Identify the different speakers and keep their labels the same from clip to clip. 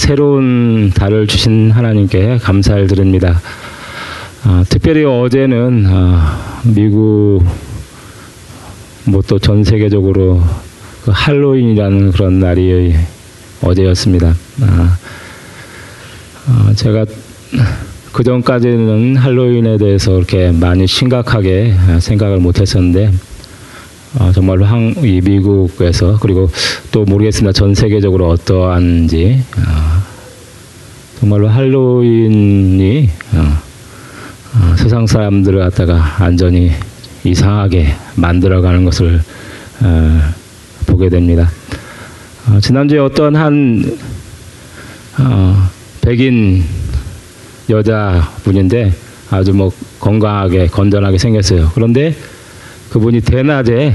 Speaker 1: 새로운 달을 주신 하나님께 감사를 드립니다. 아, 특별히 어제는 아, 미국 뭐 또 전 세계적으로 그 할로윈이라는 그런 날이 어제였습니다. 아, 어, 제가 그 전까지는 할로윈에 대해서 그렇게 많이 심각하게 생각을 못했었는데 어, 정말로 한, 이 미국에서 그리고 또 모르겠습니다. 전 세계적으로 어떠한지 어, 정말로 할로윈이 어, 어, 세상 사람들을 갖다가 안전히 이상하게 만들어가는 것을 어, 보게 됩니다. 어, 지난주에 어떤 한 어, 백인 여자분인데 아주 뭐 건강하게 건전하게 생겼어요. 그런데 그분이 대낮에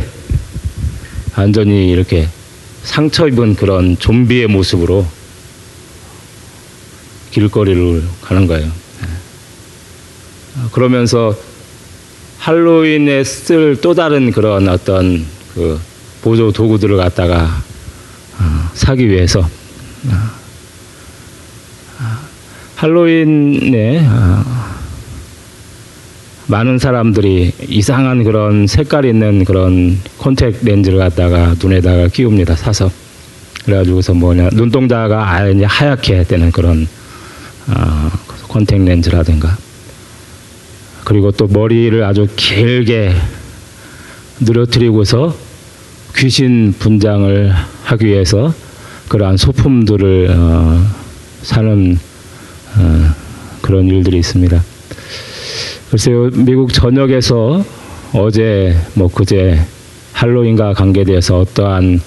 Speaker 1: 완전히 이렇게 상처 입은 그런 좀비의 모습으로 길거리를 가는 거예요. 어, 그러면서 할로윈에 쓸 또 다른 그런 어떤 그 보조 도구들을 갖다가 어, 사기 위해서 어, 할로윈에 많은 사람들이 이상한 그런 색깔 있는 그런 콘택 렌즈를 갖다가 눈에다가 끼웁니다 사서 그래가지고서 뭐냐 눈동자가 아예 하얗게 되는 그런 어, 콘택 렌즈라든가 그리고 또 머리를 아주 길게 늘어뜨리고서 귀신 분장을 하기 위해서 그러한 소품들을 어, 사는 어, 그런 일들이 있습니다. 글쎄요, 미국 전역에서 어제 뭐 그제 할로윈과 관계돼서 어떠한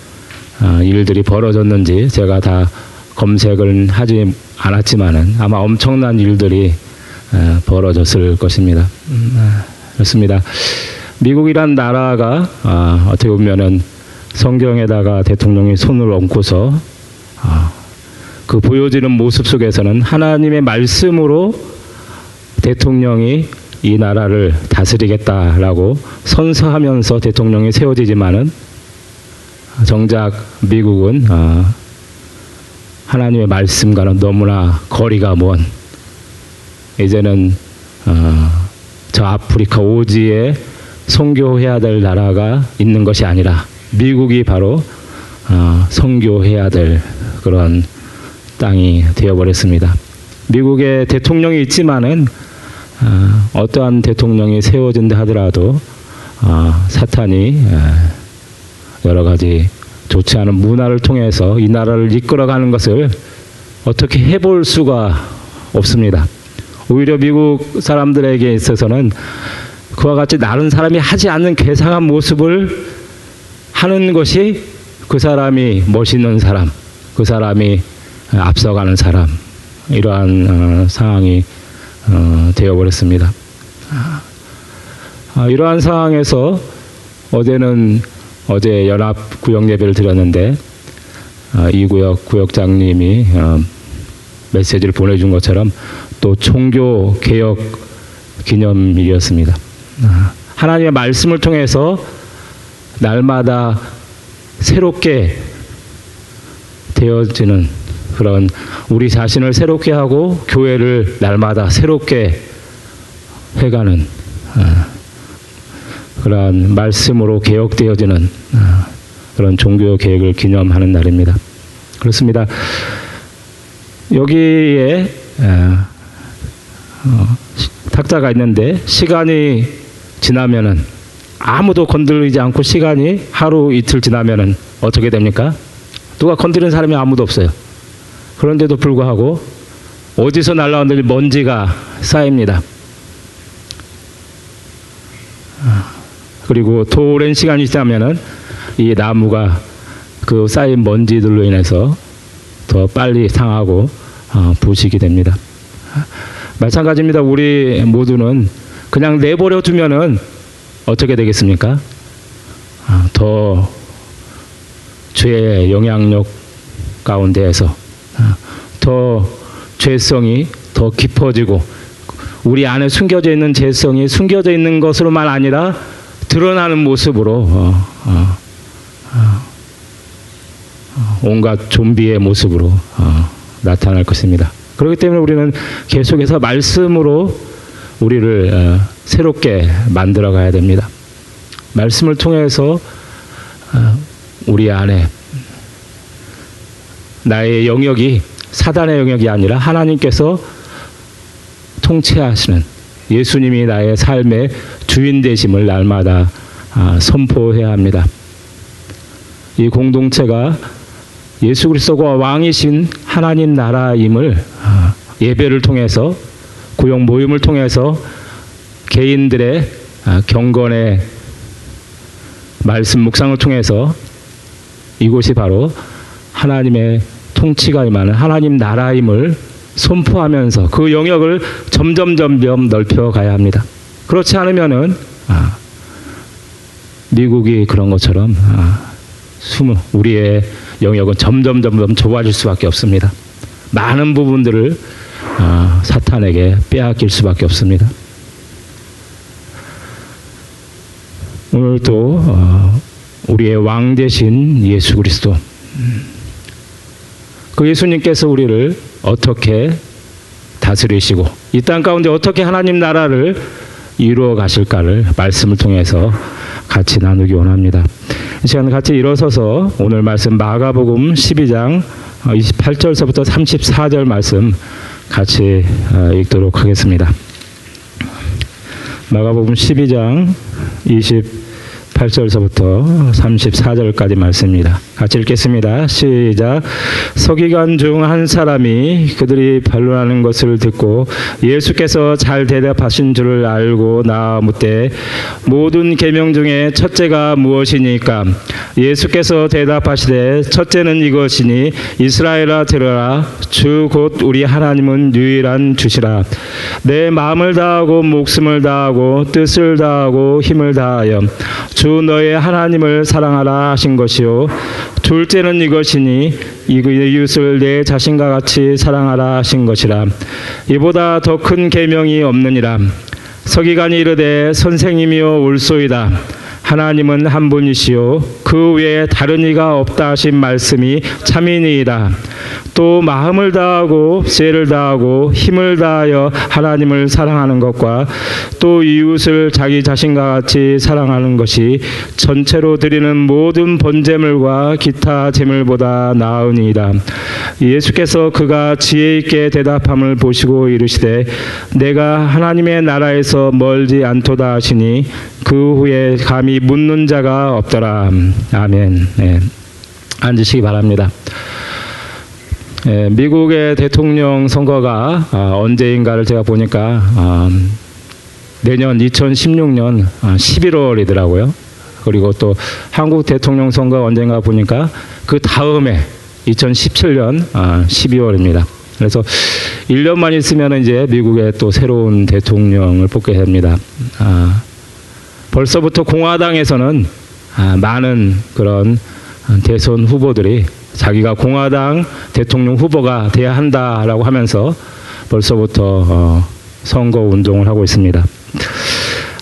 Speaker 1: 어, 일들이 벌어졌는지 제가 다 검색을 하지 않았지만은 아마 엄청난 일들이 어, 벌어졌을 것입니다. 음, 아, 그렇습니다. 미국이란 나라가 아, 어떻게 보면은 성경에다가 대통령이 손을 얹고서 아, 그 보여지는 모습 속에서는 하나님의 말씀으로 대통령이 이 나라를 다스리겠다라고 선서하면서 대통령이 세워지지만은 정작 미국은 아, 하나님의 말씀과는 너무나 거리가 먼 이제는 어, 저 아프리카 오지에 선교해야 될 나라가 있는 것이 아니라 미국이 바로 어, 선교해야 될 그런 땅이 되어버렸습니다. 미국에 대통령이 있지만은 어, 어떠한 대통령이 세워진다 하더라도 어, 사탄이 여러 가지 좋지 않은 문화를 통해서 이 나라를 이끌어가는 것을 어떻게 해볼 수가 없습니다. 오히려 미국 사람들에게 있어서는 그와 같이 다른 사람이 하지 않는 괴상한 모습을 하는 것이 그 사람이 멋있는 사람, 그 사람이 앞서가는 사람 이러한 어, 상황이 어, 되어버렸습니다. 아, 이러한 상황에서 어제는 어제 연합 구역 예배를 드렸는데 아, 이 구역 구역장님이 어, 메시지를 보내준 것처럼 또 종교 개혁 기념일이었습니다. 아, 하나님의 말씀을 통해서 날마다 새롭게 되어지는 그런 우리 자신을 새롭게 하고 교회를 날마다 새롭게 해가는 아, 그러한 말씀으로 개혁되어지는 아, 그런 종교 계획을 기념하는 날입니다. 그렇습니다. 여기에 어, 탁자가 있는데 시간이 지나면은 아무도 건드리지 않고 시간이 하루 이틀 지나면은 어떻게 됩니까? 누가 건드리는 사람이 아무도 없어요. 그런데도 불구하고 어디서 날라오는 먼지가 쌓입니다. 그리고 더 오랜 시간이 지나면은 이 나무가 그 쌓인 먼지들로 인해서 더 빨리 상하고 어, 부식이 됩니다. 마찬가지입니다. 우리 모두는 그냥 내버려 두면은 어떻게 되겠습니까? 어, 더 죄의 영향력 가운데에서 어, 더 죄성이 더 깊어지고 우리 안에 숨겨져 있는 죄성이 숨겨져 있는 것으로만 아니라 드러나는 모습으로 어, 어, 어, 온갖 좀비의 모습으로 어, 나타날 것입니다. 그렇기 때문에 우리는 계속해서 말씀으로 우리를 어, 새롭게 만들어 가야 됩니다. 말씀을 통해서 어, 우리 안에 나의 영역이 사단의 영역이 아니라 하나님께서 통치하시는 예수님이 나의 삶의 주인 되심을 날마다 아, 선포해야 합니다. 이 공동체가 예수 그리스도가 왕이신 하나님 나라임을 아, 예배를 통해서 구역 모임을 통해서 개인들의 아, 경건의 말씀 묵상을 통해서 이곳이 바로 하나님의 통치가 임하는 하나님 나라임을 선포하면서 그 영역을 점점 점점 넓혀 가야 합니다. 그렇지 않으면은 아, 미국이 그런 것처럼 아, 우리의 영역은 점점 점점 좁아질 수밖에 없습니다. 많은 부분들을 아, 사탄에게 빼앗길 수밖에 없습니다. 오늘 또 어, 우리의 왕 대신 예수 그리스도 그 예수님께서 우리를 어떻게 다스리시고 이 땅 가운데 어떻게 하나님 나라를 이루어 가실까를 말씀을 통해서 같이 나누기 원합니다. 이 시간 같이 일어서서 오늘 말씀 마가복음 12장 28절서부터 34절 말씀 같이 어, 읽도록 하겠습니다. 마가복음 12장 28절서부터 34절까지 말씀입니다. 같이 읽겠습니다. 시작. 서기관 중 한 사람이 그들이 반론하는 것을 듣고 예수께서 잘 대답하신 줄을 알고 나아 묻되 모든 계명 중에 첫째가 무엇이니까 예수께서 대답하시되 첫째는 이것이니 이스라엘아 들으라 주 곧 우리 하나님은 유일한 주시라 내 마음을 다하고 목숨을 다하고 뜻을 다하고 힘을 다하여 주 너의 하나님을 사랑하라 하신 것이요. 둘째는 이것이니 이웃을 내 자신과 같이 사랑하라 하신 것이라. 이보다 더 큰 계명이 없느니라. 서기관이 이르되 선생님이여 올소이다. 하나님은 한 분이시요. 그 외에 다른 이가 없다 하신 말씀이 참이니이다. 또 마음을 다하고 쇠를 다하고 힘을 다하여 하나님을 사랑하는 것과 또 이웃을 자기 자신과 같이 사랑하는 것이 전체로 드리는 모든 번제물과 기타 제물보다 나으니이다. 예수께서 그가 지혜 있게 대답함을 보시고 이르시되 내가 하나님의 나라에서 멀지 않도다 하시니 그 후에 감히 묻는 자가 없더라. 아멘. 네. 앉으시기 바랍니다. 네, 미국의 대통령 선거가 아, 언제인가를 제가 보니까 아, 내년 2016년 아, 11월이더라고요. 그리고 또 한국 대통령 선거 언젠가 보니까 그 다음에 2017년 아, 12월입니다. 그래서 1년만 있으면 이제 미국의 또 새로운 대통령을 뽑게 됩니다. 아, 벌써부터 공화당에서는 아, 많은 그런 대선 후보들이 자기가 공화당 대통령 후보가 돼야 한다라고 하면서 벌써부터 어, 선거 운동을 하고 있습니다.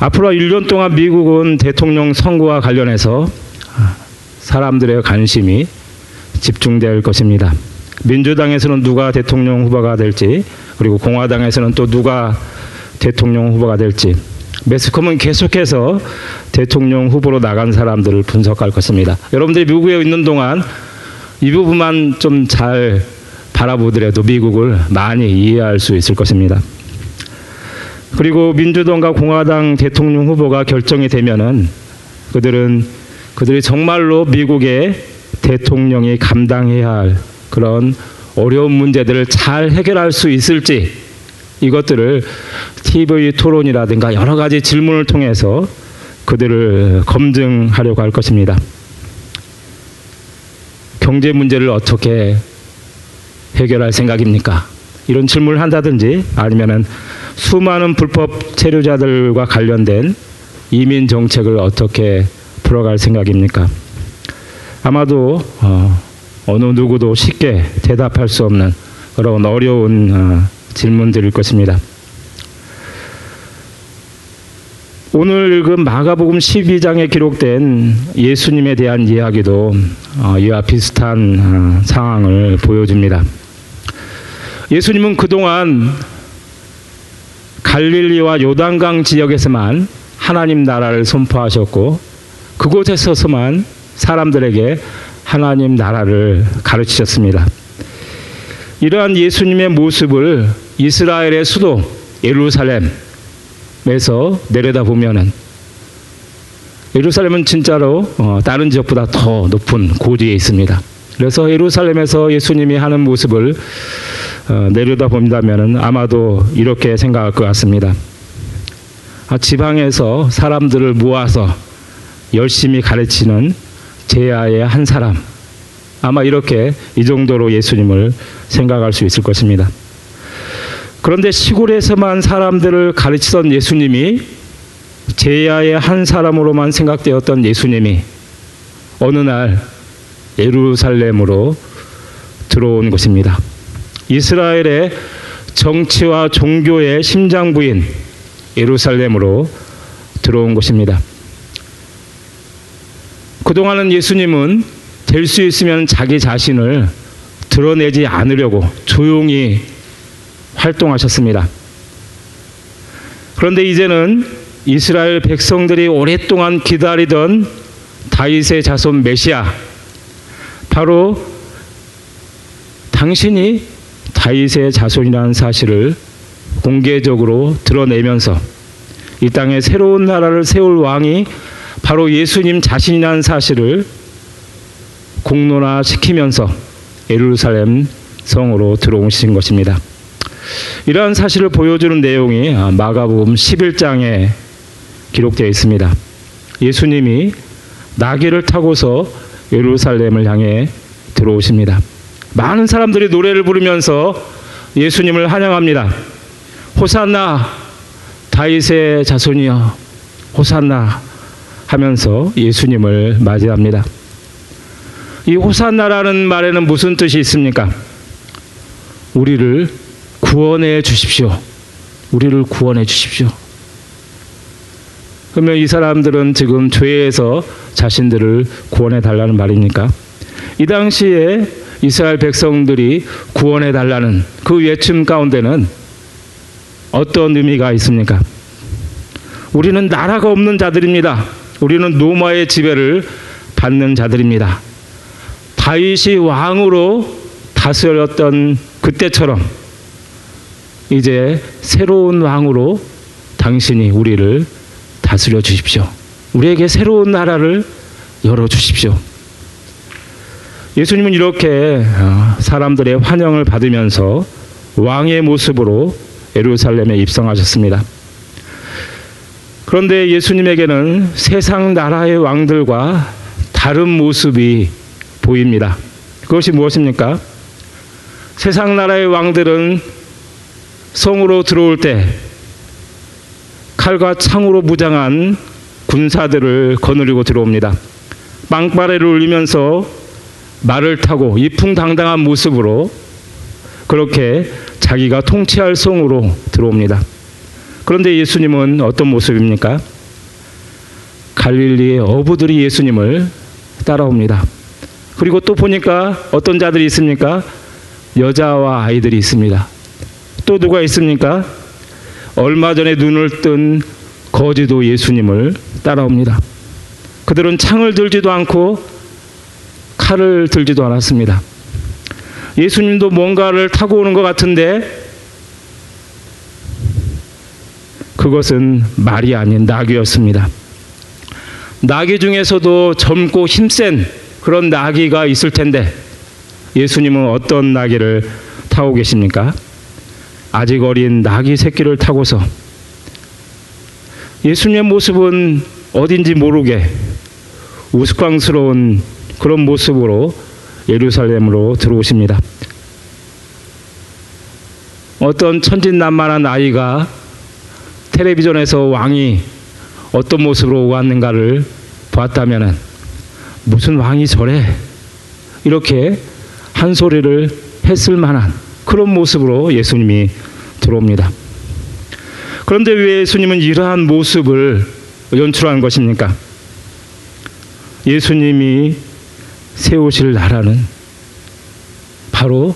Speaker 1: 앞으로 1년 동안 미국은 대통령 선거와 관련해서 아, 사람들의 관심이 집중될 것입니다. 민주당에서는 누가 대통령 후보가 될지 그리고 공화당에서는 또 누가 대통령 후보가 될지 매스컴은 계속해서 대통령 후보로 나간 사람들을 분석할 것입니다. 여러분들이 미국에 있는 동안 이 부분만 좀 잘 바라보더라도 미국을 많이 이해할 수 있을 것입니다. 그리고 민주당과 공화당 대통령 후보가 결정이 되면은 그들은 그들이 정말로 미국의 대통령이 감당해야 할 그런 어려운 문제들을 잘 해결할 수 있을지 이것들을 TV 토론이라든가 여러 가지 질문을 통해서 그들을 검증하려고 할 것입니다. 경제 문제를 어떻게 해결할 생각입니까? 이런 질문을 한다든지 아니면은 수많은 불법 체류자들과 관련된 이민 정책을 어떻게 풀어갈 생각입니까? 아마도 어, 어느 누구도 쉽게 대답할 수 없는 그런 어려운 어, 질문들일 것입니다. 오늘 읽은 마가복음 12장에 기록된 예수님에 대한 이야기도 어, 이와 비슷한 어, 상황을 보여줍니다. 예수님은 그동안 갈릴리와 요단강 지역에서만 하나님 나라를 선포하셨고 그곳에서만 사람들에게 하나님 나라를 가르치셨습니다. 이러한 예수님의 모습을 이스라엘의 수도 예루살렘 에서 내려다 보면은 예루살렘은 진짜로 어, 다른 지역보다 더 높은 고지에 있습니다. 그래서 예루살렘에서 예수님이 하는 모습을 어, 내려다 본다면 아마도 이렇게 생각할 것 같습니다. 아, 지방에서 사람들을 모아서 열심히 가르치는 제야의 한 사람. 아마 이렇게 이 정도로 예수님을 생각할 수 있을 것입니다. 그런데 시골에서만 사람들을 가르치던 예수님이 제야의 한 사람으로만 생각되었던 예수님이 어느 날 예루살렘으로 들어온 것입니다. 이스라엘의 정치와 종교의 심장부인 예루살렘으로 들어온 것입니다. 그동안은 예수님은 될 수 있으면 자기 자신을 드러내지 않으려고 조용히 활동하셨습니다. 그런데 이제는 이스라엘 백성들이 오랫동안 기다리던 다윗의 자손 메시아 바로 당신이 다윗의 자손이라는 사실을 공개적으로 드러내면서 이 땅에 새로운 나라를 세울 왕이 바로 예수님 자신이라는 사실을 공론화시키면서 예루살렘 성으로 들어오신 것입니다. 이러한 사실을 보여주는 내용이 마가복음 11장에 기록되어 있습니다. 예수님이 나귀를 타고서 예루살렘을 향해 들어오십니다. 많은 사람들이 노래를 부르면서 예수님을 환영합니다. 호산나 다윗의 자손이여 호산나 하면서 예수님을 맞이합니다. 이 호산나라는 말에는 무슨 뜻이 있습니까? 우리를 구원해 주십시오. 우리를 구원해 주십시오. 그러면 이 사람들은 지금 죄에서 자신들을 구원해 달라는 말입니까? 이 당시에 이스라엘 백성들이 구원해 달라는 그 외침 가운데는 어떤 의미가 있습니까? 우리는 나라가 없는 자들입니다. 우리는 노마의 지배를 받는 자들입니다. 다윗이 왕으로 다스렸던 그때처럼 이제 새로운 왕으로 당신이 우리를 다스려 주십시오. 우리에게 새로운 나라를 열어 주십시오. 예수님은 이렇게 어, 사람들의 환영을 받으면서 왕의 모습으로 예루살렘에 입성하셨습니다. 그런데 예수님에게는 세상 나라의 왕들과 다른 모습이 보입니다. 그것이 무엇입니까? 세상 나라의 왕들은 성으로 들어올 때 칼과 창으로 무장한 군사들을 거느리고 들어옵니다. 빵빠레를 울리면서 말을 타고 이풍당당한 모습으로 그렇게 자기가 통치할 성으로 들어옵니다. 그런데 예수님은 어떤 모습입니까? 갈릴리의 어부들이 예수님을 따라옵니다. 그리고 또 보니까 어떤 자들이 있습니까? 여자와 아이들이 있습니다. 또 누가 있습니까? 얼마 전에 눈을 뜬 거지도 예수님을 따라옵니다. 그들은 창을 들지도 않고 칼을 들지도 않았습니다. 예수님도 뭔가를 타고 오는 것 같은데 그것은 말이 아닌 나귀였습니다. 나귀 중에서도 젊고 힘센 그런 나귀가 있을 텐데 예수님은 어떤 나귀를 타고 계십니까? 아직 어린 나귀 새끼를 타고서 예수님의 모습은 어딘지 모르게 우스꽝스러운 그런 모습으로 예루살렘으로 들어오십니다. 어떤 천진난만한 아이가 텔레비전에서 왕이 어떤 모습으로 왔는가를 봤다면 무슨 왕이 저래 이렇게 한 소리를 했을 만한 그런 모습으로 예수님이 들어옵니다. 그런데 왜 예수님은 이러한 모습을 연출한 것입니까? 예수님이 세우실 나라는 바로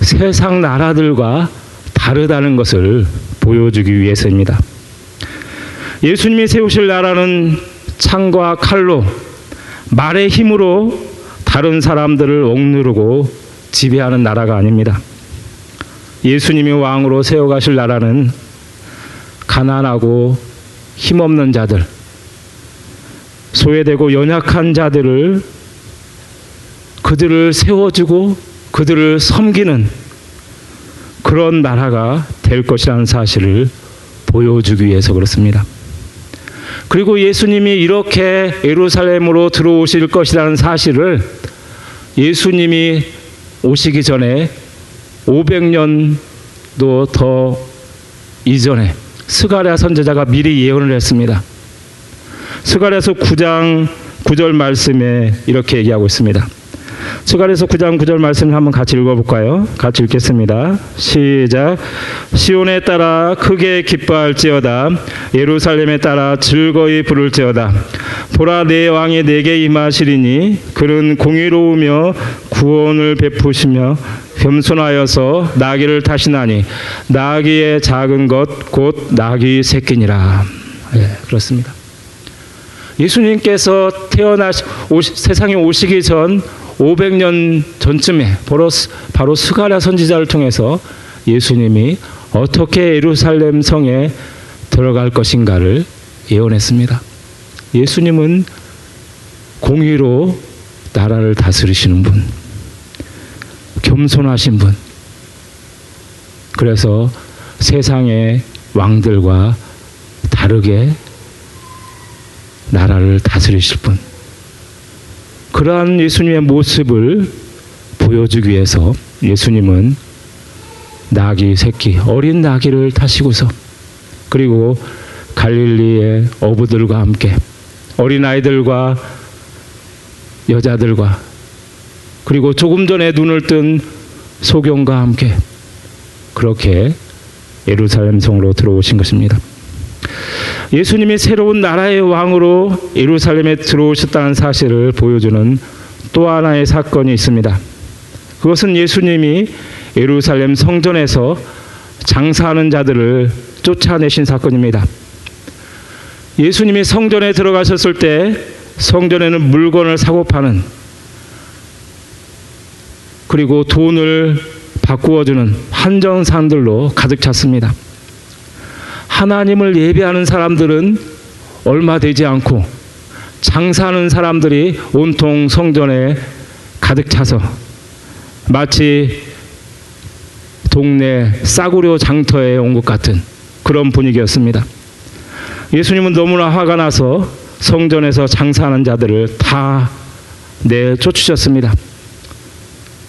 Speaker 1: 세상 나라들과 다르다는 것을 보여주기 위해서입니다. 예수님이 세우실 나라는 창과 칼로 말의 힘으로 다른 사람들을 억누르고 지배하는 나라가 아닙니다. 예수님이 왕으로 세워가실 나라는 가난하고 힘없는 자들, 소외되고 연약한 자들을 그들을 세워주고 그들을 섬기는 그런 나라가 될 것이라는 사실을 보여주기 위해서 그렇습니다. 그리고 예수님이 이렇게 예루살렘으로 들어오실 것이라는 사실을 예수님이 오시기 전에 500년도 더 이전에 스가랴 선지자가 미리 예언을 했습니다. 스가랴서 9장 9절 말씀에 이렇게 얘기하고 있습니다. 스가랴서 9장 9절 말씀을 한번 같이 읽어볼까요? 같이 읽겠습니다. 시작. 시온에 따라 크게 기뻐할지어다. 예루살렘에 따라 즐거이 부를지어다. 보라 내 왕이 내게 임하시리니 그는 공의로우며 구원을 베푸시며 겸손하여서 나귀를 타시나니 나귀의 작은 것 곧 나귀 새끼니라. 예, 그렇습니다. 예수님께서 태어나시 오시, 세상에 오시기 전 500년 전쯤에 바로, 바로 스가랴 선지자를 통해서 예수님이 어떻게 예루살렘 성에 들어갈 것인가를 예언했습니다. 예수님은 공의로 나라를 다스리시는 분, 겸손하신 분. 그래서 세상의 왕들과 다르게 나라를 다스리실 분. 그러한 예수님의 모습을 보여주기 위해서 예수님은 나귀 새끼, 어린 나귀를 타시고서 그리고 갈릴리의 어부들과 함께 어린 아이들과 여자들과 그리고 조금 전에 눈을 뜬 소경과 함께 그렇게 예루살렘 성으로 들어오신 것입니다. 예수님이 새로운 나라의 왕으로 예루살렘에 들어오셨다는 사실을 보여주는 또 하나의 사건이 있습니다. 그것은 예수님이 예루살렘 성전에서 장사하는 자들을 쫓아내신 사건입니다. 예수님이 성전에 들어가셨을 때 성전에는 물건을 사고 파는 그리고 돈을 바꾸어주는 한정산들로 가득 찼습니다. 하나님을 예배하는 사람들은 얼마 되지 않고 장사하는 사람들이 온통 성전에 가득 차서 마치 동네 싸구려 장터에 온 것 같은 그런 분위기였습니다. 예수님은 너무나 화가 나서 성전에서 장사하는 자들을 다 내쫓으셨습니다.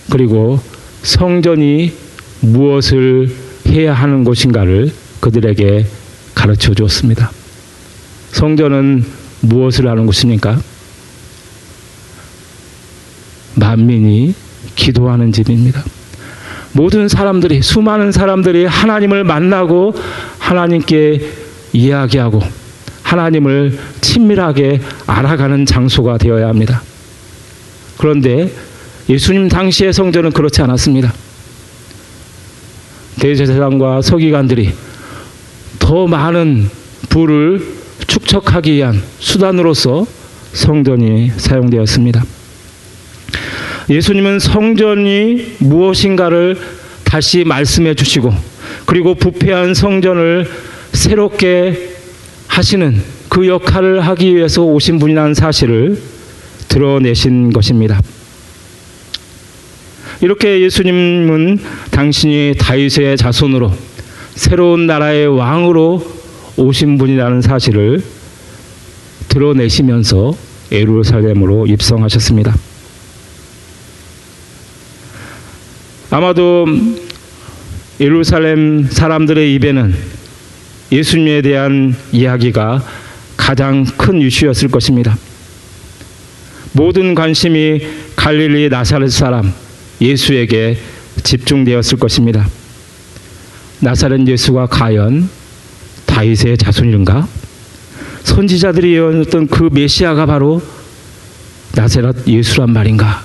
Speaker 1: 그리고 성전이 무엇을 해야 하는 곳인가를 그들에게 가르쳐 주었습니다. 성전은 무엇을 하는 곳입니까? 만민이 기도하는 집입니다. 모든 사람들이 수많은 사람들이 하나님을 만나고 하나님께 이야기하고 하나님을 친밀하게 알아가는 장소가 되어야 합니다. 그런데 예수님 당시의 성전은 그렇지 않았습니다. 대제사장과 서기관들이 더 많은 부를 축적하기 위한 수단으로서 성전이 사용되었습니다. 예수님은 성전이 무엇인가를 다시 말씀해 주시고 그리고 부패한 성전을 새롭게 하시는 그 역할을 하기 위해서 오신 분이라는 사실을 드러내신 것입니다. 이렇게 예수님은 당신이 다윗의 자손으로 새로운 나라의 왕으로 오신 분이라는 사실을 드러내시면서 예루살렘으로 입성하셨습니다. 아마도 예루살렘 사람들의 입에는 예수님에 대한 이야기가 가장 큰 이슈였을 것입니다. 모든 관심이 갈릴리 나사렛 사람 예수에게 집중되었을 것입니다. 나사렛 예수가 과연 다윗의 자손인가? 선지자들이 예언했던 그 메시아가 바로 나사렛 예수란 말인가?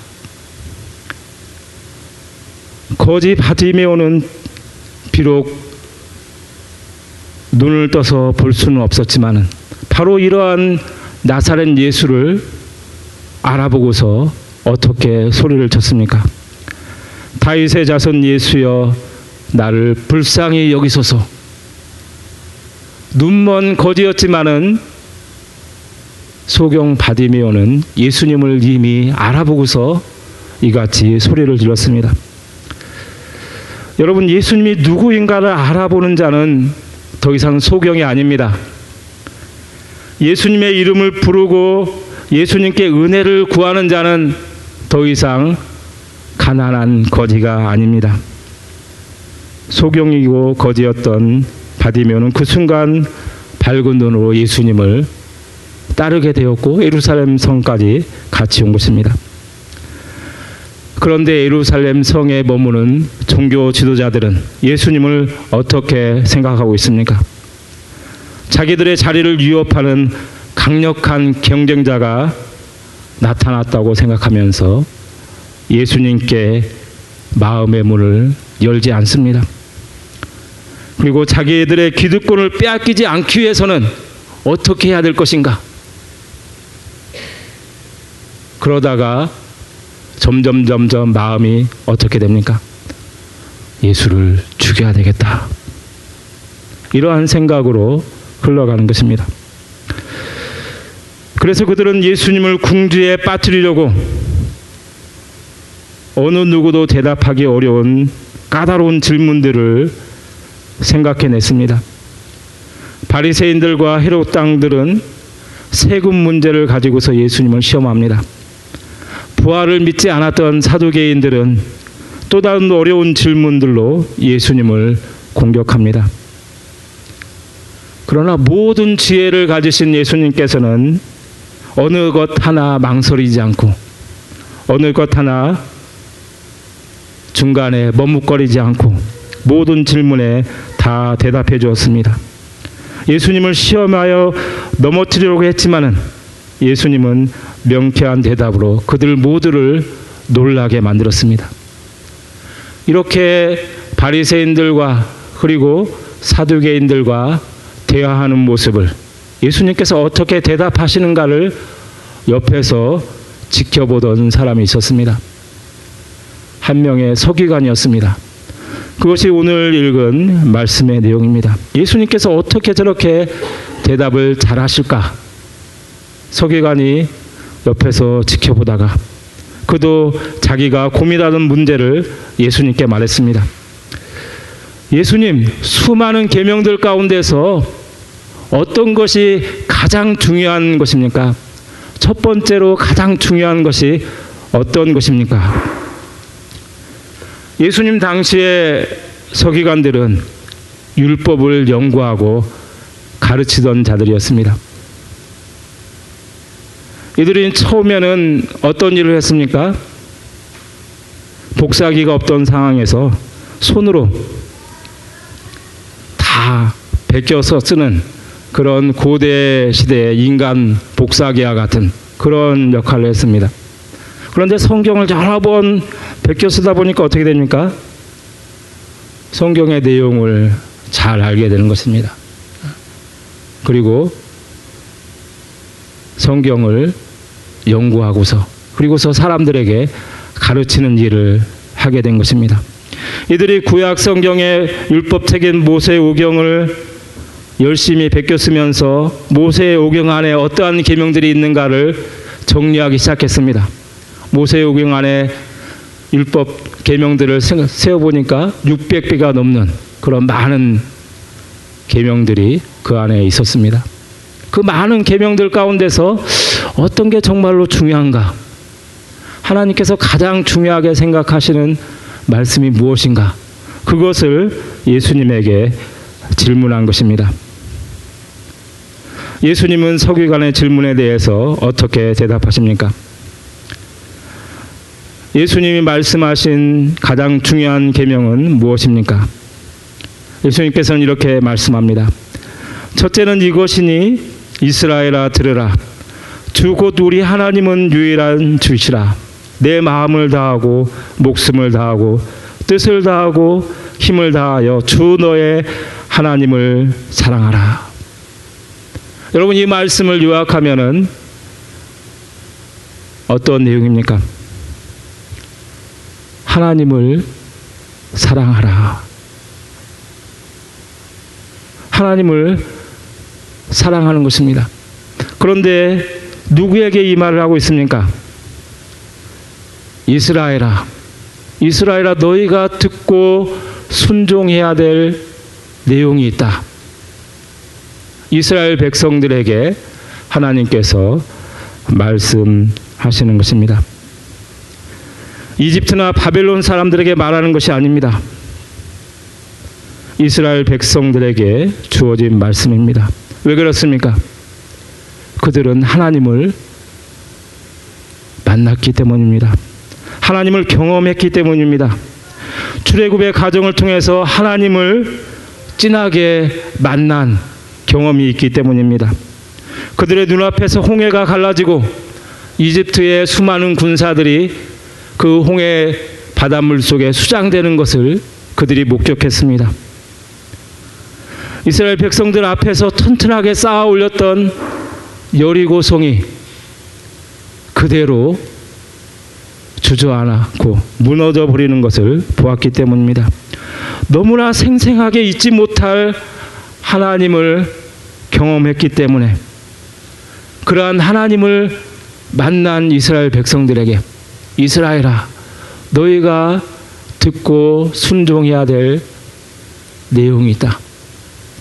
Speaker 1: 거지 바디메오는 비록 눈을 떠서 볼 수는 없었지만은 바로 이러한 나사렛 예수를 알아보고서 어떻게 소리를 쳤습니까? 다윗의 자손 예수여 나를 불쌍히 여기소서. 눈먼 거지였지만은 소경 바디메오는 예수님을 이미 알아보고서 이같이 소리를 질렀습니다. 여러분 예수님이 누구인가를 알아보는 자는 더 이상 소경이 아닙니다. 예수님의 이름을 부르고 예수님께 은혜를 구하는 자는 더 이상 가난한 거지가 아닙니다. 소경이고 거지였던 바디메오는 그 순간 밝은 눈으로 예수님을 따르게 되었고 예루살렘 성까지 같이 온 것입니다. 그런데 예루살렘 성에 머무는 종교 지도자들은 예수님을 어떻게 생각하고 있습니까? 자기들의 자리를 위협하는 강력한 경쟁자가 나타났다고 생각하면서 예수님께 마음의 문을 열지 않습니다. 그리고 자기들의 기득권을 빼앗기지 않기 위해서는 어떻게 해야 될 것인가? 그러다가 점점 점점 마음이 어떻게 됩니까? 예수를 죽여야 되겠다. 이러한 생각으로 흘러가는 것입니다. 그래서 그들은 예수님을 궁지에 빠뜨리려고 어느 누구도 대답하기 어려운 까다로운 질문들을 생각해냈습니다. 바리새인들과 헤롯 당들은 세금 문제를 가지고서 예수님을 시험합니다. 부활을 믿지 않았던 사두개인들은 또 다른 어려운 질문들로 예수님을 공격합니다. 그러나 모든 지혜를 가지신 예수님께서는 어느 것 하나 망설이지 않고 어느 것 하나 중간에 머뭇거리지 않고 모든 질문에 다 대답해 주었습니다. 예수님을 시험하여 넘어뜨리려고 했지만은 예수님은 명쾌한 대답으로 그들 모두를 놀라게 만들었습니다. 이렇게 바리새인들과 그리고 사두개인들과 대화하는 모습을 예수님께서 어떻게 대답하시는가를 옆에서 지켜보던 사람이 있었습니다. 한 명의 서기관이었습니다. 그것이 오늘 읽은 말씀의 내용입니다. 예수님께서 어떻게 저렇게 대답을 잘 하실까? 서기관이 옆에서 지켜보다가 그도 자기가 고민하는 문제를 예수님께 말했습니다. 예수님, 수많은 계명들 가운데서 어떤 것이 가장 중요한 것입니까? 첫 번째로 가장 중요한 것이 어떤 것입니까? 예수님 당시에 서기관들은 율법을 연구하고 가르치던 자들이었습니다. 이들이 처음에는 어떤 일을 했습니까? 복사기가 없던 상황에서 손으로 다 베껴서 쓰는 그런 고대 시대의 인간 복사기와 같은 그런 역할을 했습니다. 그런데 성경을 여러 번 베껴 쓰다 보니까 어떻게 됩니까? 성경의 내용을 잘 알게 되는 것입니다. 그리고 성경을 연구하고서 그리고서 사람들에게 가르치는 일을 하게 된 것입니다. 이들이 구약 성경의 율법책인 모세 오경을 열심히 베껴 쓰면서 모세 오경 안에 어떠한 계명들이 있는가를 정리하기 시작했습니다. 모세 오경 안에 율법 계명들을 세어 보니까 600개가 넘는 그런 많은 계명들이 그 안에 있었습니다. 그 많은 계명들 가운데서 어떤 게 정말로 중요한가? 하나님께서 가장 중요하게 생각하시는 말씀이 무엇인가? 그것을 예수님에게 질문한 것입니다. 예수님은 서기관의 질문에 대해서 어떻게 대답하십니까? 예수님이 말씀하신 가장 중요한 계명은 무엇입니까? 예수님께서는 이렇게 말씀합니다. 첫째는 이것이니 이스라엘아 들으라. 주 곧 우리 하나님은 유일한 주시라. 내 마음을 다하고 목숨을 다하고 뜻을 다하고 힘을 다하여 주 너의 하나님을 사랑하라. 여러분 이 말씀을 요약하면은 어떤 내용입니까? 하나님을 사랑하라. 하나님을 사랑하는 것입니다. 그런데 누구에게 이 말을 하고 있습니까? 이스라엘아, 이스라엘아, 너희가 듣고 순종해야 될 내용이 있다. 이스라엘 백성들에게 하나님께서 말씀하시는 것입니다. 이집트나 바벨론 사람들에게 말하는 것이 아닙니다. 이스라엘 백성들에게 주어진 말씀입니다. 왜 그렇습니까? 그들은 하나님을 만났기 때문입니다. 하나님을 경험했기 때문입니다. 출애굽의 가정을 통해서 하나님을 진하게 만난 경험이 있기 때문입니다. 그들의 눈앞에서 홍해가 갈라지고 이집트의 수많은 군사들이 그 홍해 바닷물 속에 수장되는 것을 그들이 목격했습니다. 이스라엘 백성들 앞에서 튼튼하게 쌓아 올렸던 여리고 성이 그대로 주저앉고 무너져 버리는 것을 보았기 때문입니다. 너무나 생생하게 잊지 못할 하나님을 경험했기 때문에 그러한 하나님을 만난 이스라엘 백성들에게 이스라엘아 너희가 듣고 순종해야 될 내용이 있다.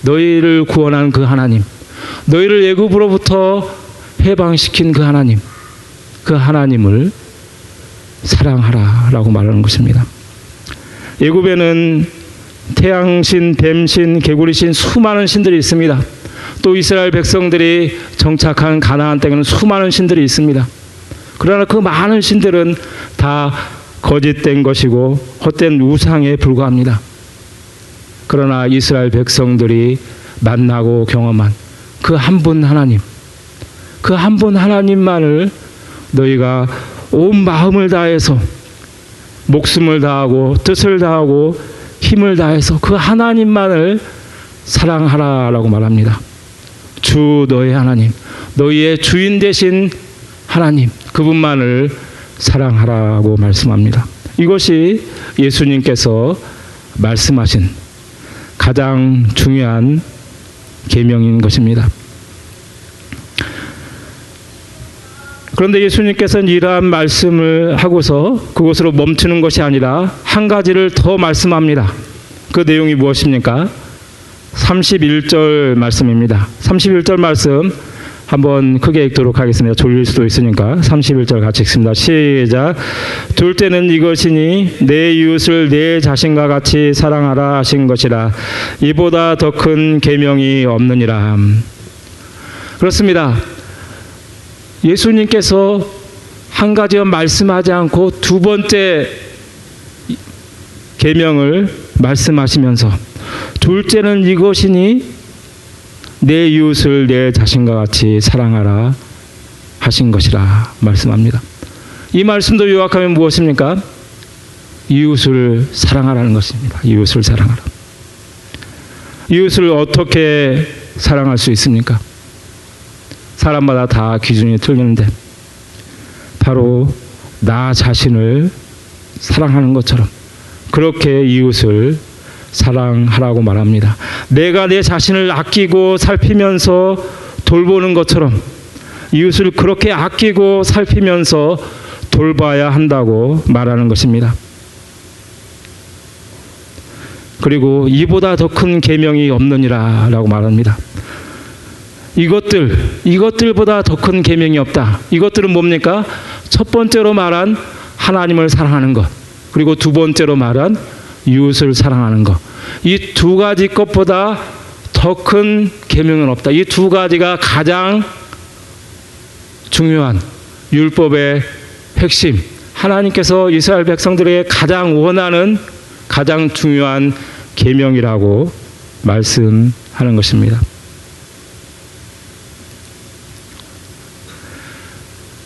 Speaker 1: 너희를 구원한 그 하나님, 너희를 애굽으로부터 해방시킨 그 하나님, 그 하나님을 사랑하라라고 말하는 것입니다. 애굽에는 태양신, 뱀신, 개구리신 수많은 신들이 있습니다. 또 이스라엘 백성들이 정착한 가나안 땅에는 수많은 신들이 있습니다. 그러나 그 많은 신들은 다 거짓된 것이고 헛된 우상에 불과합니다. 그러나 이스라엘 백성들이 만나고 경험한 그 한 분 하나님, 그 한 분 하나님만을 너희가 온 마음을 다해서 목숨을 다하고 뜻을 다하고 힘을 다해서 그 하나님만을 사랑하라라고 말합니다. 주 너의 하나님, 너희의 주인 되신 하나님, 그분만을 사랑하라고 말씀합니다. 이것이 예수님께서 말씀하신 가장 중요한 계명인 것입니다. 그런데 예수님께서는 이러한 말씀을 하고서 그곳으로 멈추는 것이 아니라 한 가지를 더 말씀합니다. 그 내용이 무엇입니까? 31절 말씀입니다. 31절 말씀 한번 크게 읽도록 하겠습니다. 졸릴 수도 있으니까 31절 같이 읽습니다. 시작. 둘째는 이것이니 내 이웃을 내 자신과 같이 사랑하라 하신 것이라 이보다 더 큰 계명이 없느니라. 그렇습니다. 예수님께서 한 가지만 말씀하지 않고 두 번째 계명을 말씀하시면서 둘째는 이것이니 내 이웃을 내 자신과 같이 사랑하라 하신 것이라 말씀합니다. 이 말씀도 요약하면 무엇입니까? 이웃을 사랑하라는 것입니다. 이웃을 사랑하라. 이웃을 어떻게 사랑할 수 있습니까? 사람마다 다 기준이 틀리는데 바로 나 자신을 사랑하는 것처럼 그렇게 이웃을 사랑하라고 말합니다. 내가 내 자신을 아끼고 살피면서 돌보는 것처럼 이웃을 그렇게 아끼고 살피면서 돌봐야 한다고 말하는 것입니다. 그리고 이보다 더 큰 계명이 없느니라라고 말합니다. 이것들 이것들보다 더 큰 계명이 없다. 이것들은 뭡니까? 첫 번째로 말한 하나님을 사랑하는 것. 그리고 두 번째로 말한 이웃을 사랑하는 것. 이 두 가지 것보다 더 큰 계명은 없다. 이 두 가지가 가장 중요한 율법의 핵심. 하나님께서 이스라엘 백성들에게 가장 원하는 가장 중요한 계명이라고 말씀하는 것입니다.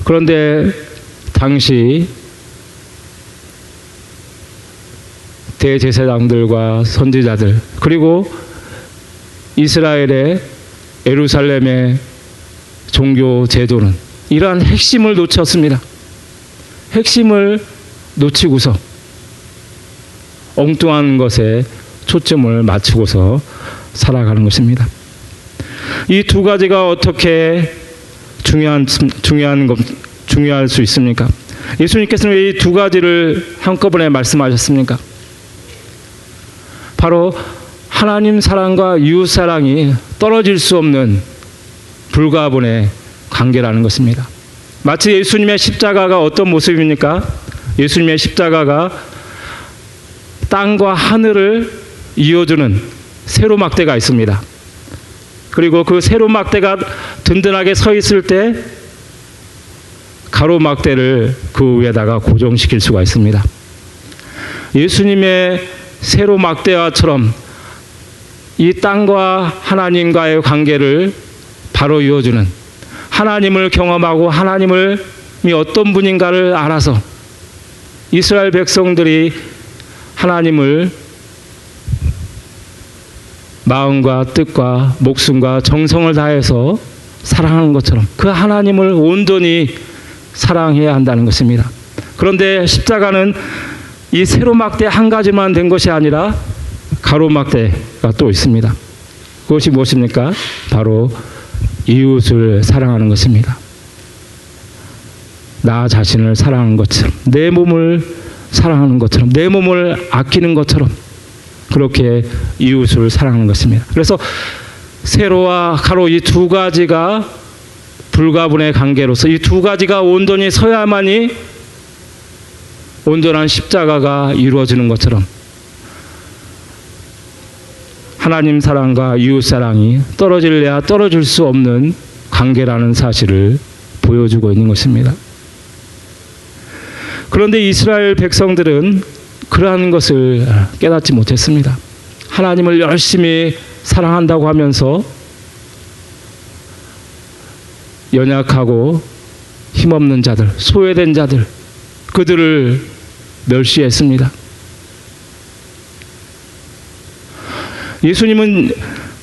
Speaker 1: 그런데 당시 대제사장들과 선지자들 그리고 이스라엘의 에루살렘의 종교 제도는 이러한 핵심을 놓쳤습니다. 핵심을 놓치고서 엉뚱한 것에 초점을 맞추고서 살아가는 것입니다. 이 두 가지가 어떻게 중요한 중요한 것 중요할 수 있습니까? 예수님께서는 이 두 가지를 한꺼번에 말씀하셨습니까? 바로 하나님 사랑과 이웃 사랑이 떨어질 수 없는 불가분의 관계라는 것입니다. 마치 예수님의 십자가가 어떤 모습입니까? 예수님의 십자가가 땅과 하늘을 이어주는 세로막대가 있습니다. 그리고 그 세로막대가 든든하게 서 있을 때 가로막대를 그 위에다가 고정시킬 수가 있습니다. 예수님의 세로 막대와처럼 이 땅과 하나님과의 관계를 바로 이어주는 하나님을 경험하고 하나님을 어떤 분인가를 알아서 이스라엘 백성들이 하나님을 마음과 뜻과 목숨과 정성을 다해서 사랑하는 것처럼 그 하나님을 온전히 사랑해야 한다는 것입니다. 그런데 십자가는 이 세로막대 한 가지만 된 것이 아니라 가로막대가 또 있습니다. 그것이 무엇입니까? 바로 이웃을 사랑하는 것입니다. 나 자신을 사랑하는 것처럼 내 몸을 사랑하는 것처럼 내 몸을 아끼는 것처럼 그렇게 이웃을 사랑하는 것입니다. 그래서 세로와 가로 이 두 가지가 불가분의 관계로서 이 두 가지가 온전히 서야만이 온전한 십자가가 이루어지는 것처럼 하나님 사랑과 이웃 사랑이 떨어질래야 떨어질 수 없는 관계라는 사실을 보여주고 있는 것입니다. 그런데 이스라엘 백성들은 그러한 것을 깨닫지 못했습니다. 하나님을 열심히 사랑한다고 하면서 연약하고 힘없는 자들, 소외된 자들, 그들을 멸시했습니다. 예수님은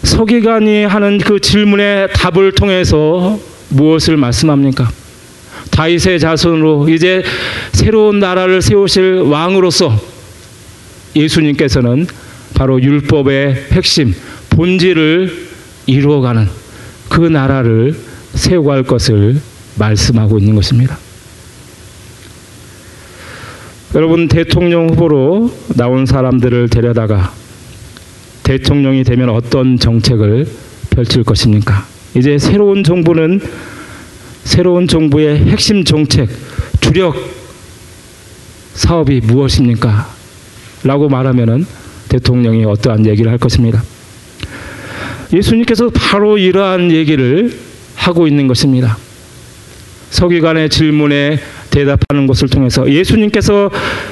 Speaker 1: 서기관이 하는 그 질문의 답을 통해서 무엇을 말씀합니까? 다윗의 자손으로 이제 새로운 나라를 세우실 왕으로서 예수님께서는 바로 율법의 핵심, 본질을 이루어가는 그 나라를 세워갈 것을 말씀하고 있는 것입니다. 여러분 대통령 후보로 나온 사람들을 데려다가 대통령이 되면 어떤 정책을 펼칠 것입니까? 이제 새로운 정부는 새로운 정부의 핵심 정책, 주력 사업이 무엇입니까? 라고 말하면은 대통령이 어떠한 얘기를 할 것입니다. 예수님께서 바로 이러한 얘기를 하고 있는 것입니다. 서기관의 질문에 대답하는 것을 통해서 예수님께서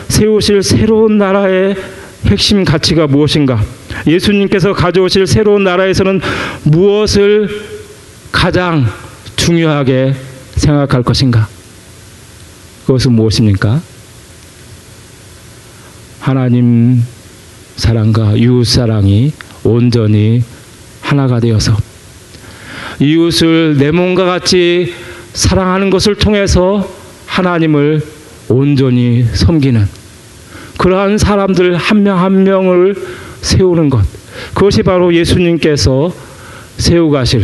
Speaker 1: 세우실 새로운 나라의 핵심 가치가 무엇인가? 예수님께서 가져오실 새로운 나라에서는 무엇을 가장 중요하게 생각할 것인가? 그것은 무엇입니까? 하나님 사랑과 이웃 사랑이 온전히 하나가 되어서 이웃을 내 몸과 같이 사랑하는 것을 통해서 하나님을 온전히 섬기는 그러한 사람들 한 명한 한 명을 세우는 것 그것이 바로 예수님께서 세우가실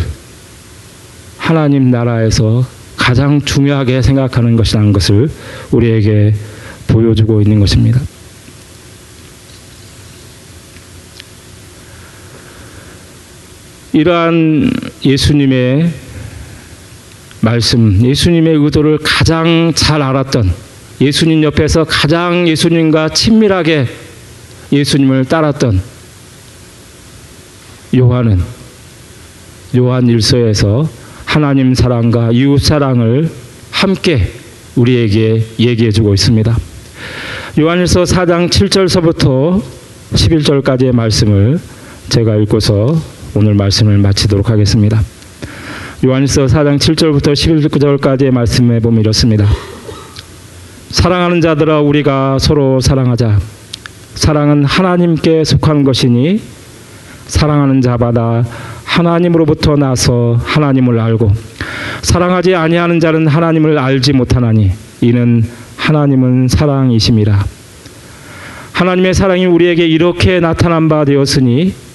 Speaker 1: 하나님 나라에서 가장 중요하게 생각하는 것이라는 것을 우리에게 보여주고 있는 것입니다. 이러한 예수님의 말씀, 예수님의 의도를 가장 잘 알았던 예수님 옆에서 가장 예수님과 친밀하게 예수님을 따랐던 요한은 요한 일서에서 하나님 사랑과 이웃 사랑을 함께 우리에게 얘기해 주고 있습니다. 요한일서 4장 7절서부터 11절까지의 말씀을 제가 읽고서 오늘 말씀을 마치도록 하겠습니다. 요한일서 4장 7절부터 11절까지의 말씀에 보면 이렇습니다. 사랑하는 자들아 우리가 서로 사랑하자. 사랑은 하나님께 속한 것이니 사랑하는 자마다 하나님으로부터 나서 하나님을 알고 사랑하지 아니하는 자는 하나님을 알지 못하나니 이는 하나님은 사랑이심이라. 하나님의 사랑이 우리에게 이렇게 나타난 바 되었으니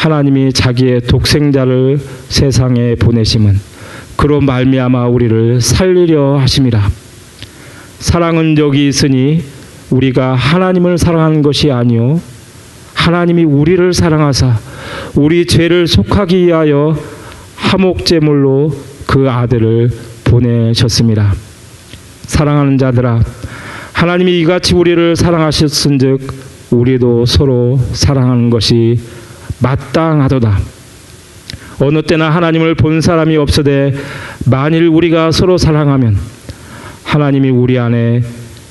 Speaker 1: 하나님이 자기의 독생자를 세상에 보내심은 그로 말미암아 우리를 살리려 하심이라. 사랑은 여기 있으니 우리가 하나님을 사랑하는 것이 아니요 하나님이 우리를 사랑하사 우리 죄를 속하기 위하여 화목 제물로 그 아들을 보내셨습니다. 사랑하는 자들아 하나님이 이같이 우리를 사랑하셨은즉 우리도 서로 사랑하는 것이 마땅하도다. 어느 때나 하나님을 본 사람이 없으되 만일 우리가 서로 사랑하면 하나님이 우리 안에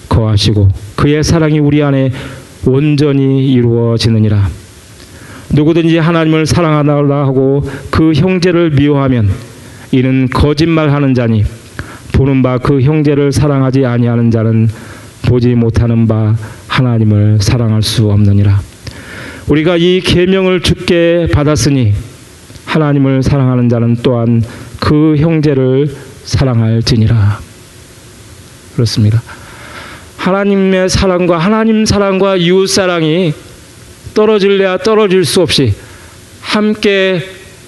Speaker 1: 거하시고 그의 사랑이 우리 안에 온전히 이루어지느니라. 누구든지 하나님을 사랑하라 하고 그 형제를 미워하면 이는 거짓말하는 자니 보는 바 그 형제를 사랑하지 아니하는 자는 보지 못하는 바 하나님을 사랑할 수 없느니라. 우리가 이 계명을 주께 받았으니 하나님을 사랑하는 자는 또한 그 형제를 사랑할지니라. 그렇습니다. 하나님의 사랑과 하나님 사랑과 이웃 사랑이 떨어질래야 떨어질 수 없이 함께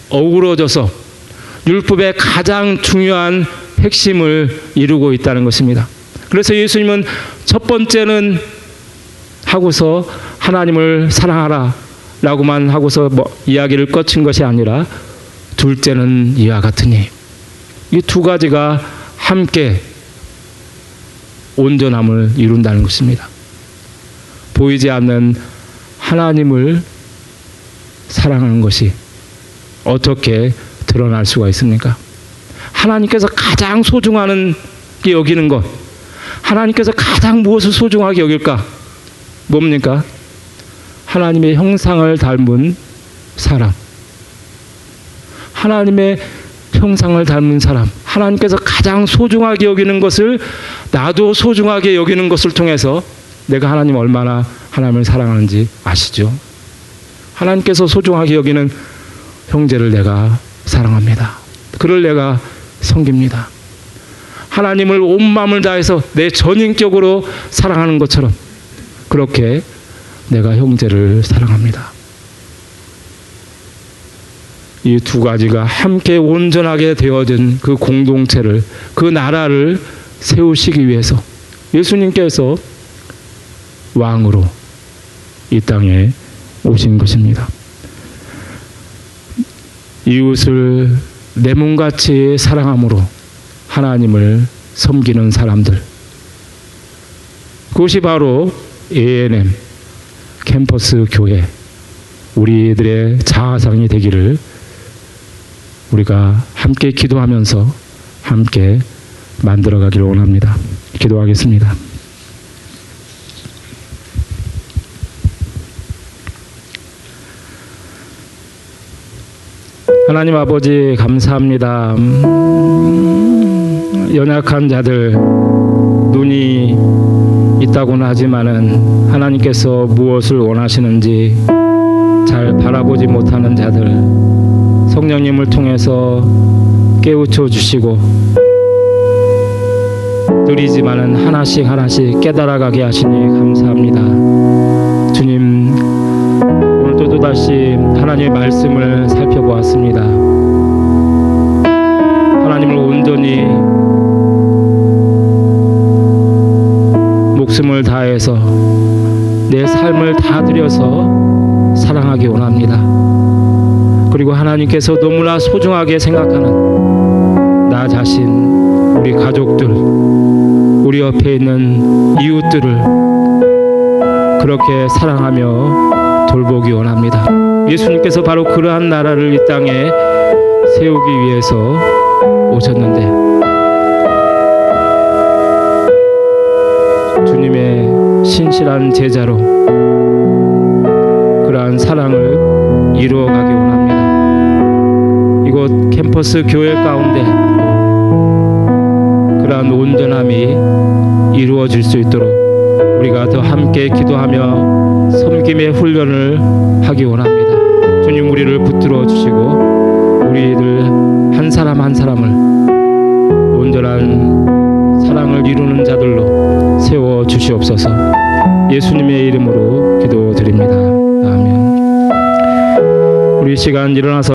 Speaker 1: 어우러져서 율법의 가장 중요한 핵심을 이루고 있다는 것입니다. 그래서 예수님은 첫 번째는 하고서 하나님을 사랑하라 라고만 하고서 뭐 이야기를 거친 것이 아니라 둘째는 이와 같으니 이 두 가지가 함께 온전함을 이룬다는 것입니다. 보이지 않는 하나님을 사랑하는 것이 어떻게 드러날 수가 있습니까? 하나님께서 가장 소중하는 게 여기는 것. 하나님께서 가장 무엇을 소중하게 여길까? 뭡니까? 하나님의 형상을 닮은 사람. 하나님의 형상을 닮은 사람. 하나님께서 가장 소중하게 여기는 것을 나도 소중하게 여기는 것을 통해서 내가 하나님 얼마나 하나님을 사랑하는지 아시죠? 하나님께서 소중하게 여기는 형제를 내가 사랑합니다. 그를 내가 섬깁니다. 하나님을 온 마음을 다해서 내 전인격으로 사랑하는 것처럼 그렇게 내가 형제를 사랑합니다. 이 두 가지가 함께 온전하게 되어진 그 공동체를 그 나라를 세우시기 위해서 예수님께서 왕으로 이 땅에 오신 것입니다. 이웃을 내 몸같이 사랑함으로 하나님을 섬기는 사람들. 그것이 바로 ANM 캠퍼스 교회 우리들의 자아상이 되기를 우리가 함께 기도하면서 함께 만들어가기를 원합니다. 기도하겠습니다. 하나님 아버지 감사합니다. 음, 연약한 자들 눈이 있다고는 하지만은 하나님께서 무엇을 원하시는지 잘 바라보지 못하는 자들 성령님을 통해서 깨우쳐 주시고 느리지만은 하나씩 하나씩 깨달아가게 하시니 감사합니다. 주님 오늘도 또다시 하나님의 말씀을 살펴보았습니다. 다해서 내 삶을 다 들여서 사랑하기 원합니다. 그리고 하나님께서 너무나 소중하게 생각하는 나 자신, 우리 가족들, 우리 옆에 있는 이웃들을 그렇게 사랑하며 돌보기 원합니다. 예수님께서 바로 그러한 나라를 이 땅에 세우기 위해서 오셨는데 신실한 제자로 그러한 사랑을 이루어가기 원합니다. 이곳 캠퍼스 교회 가운데 그러한 온전함이 이루어질 수 있도록 우리가 더 함께 기도하며 섬김의 훈련을 하기 원합니다. 주님 우리를 붙들어 주시고 우리들 한 사람 한 사람을 온전한 사랑을 이루는 자들로 세워 주시옵소서. 예수님의 이름으로 기도드립니다. 아멘. 우리 시간 일어나서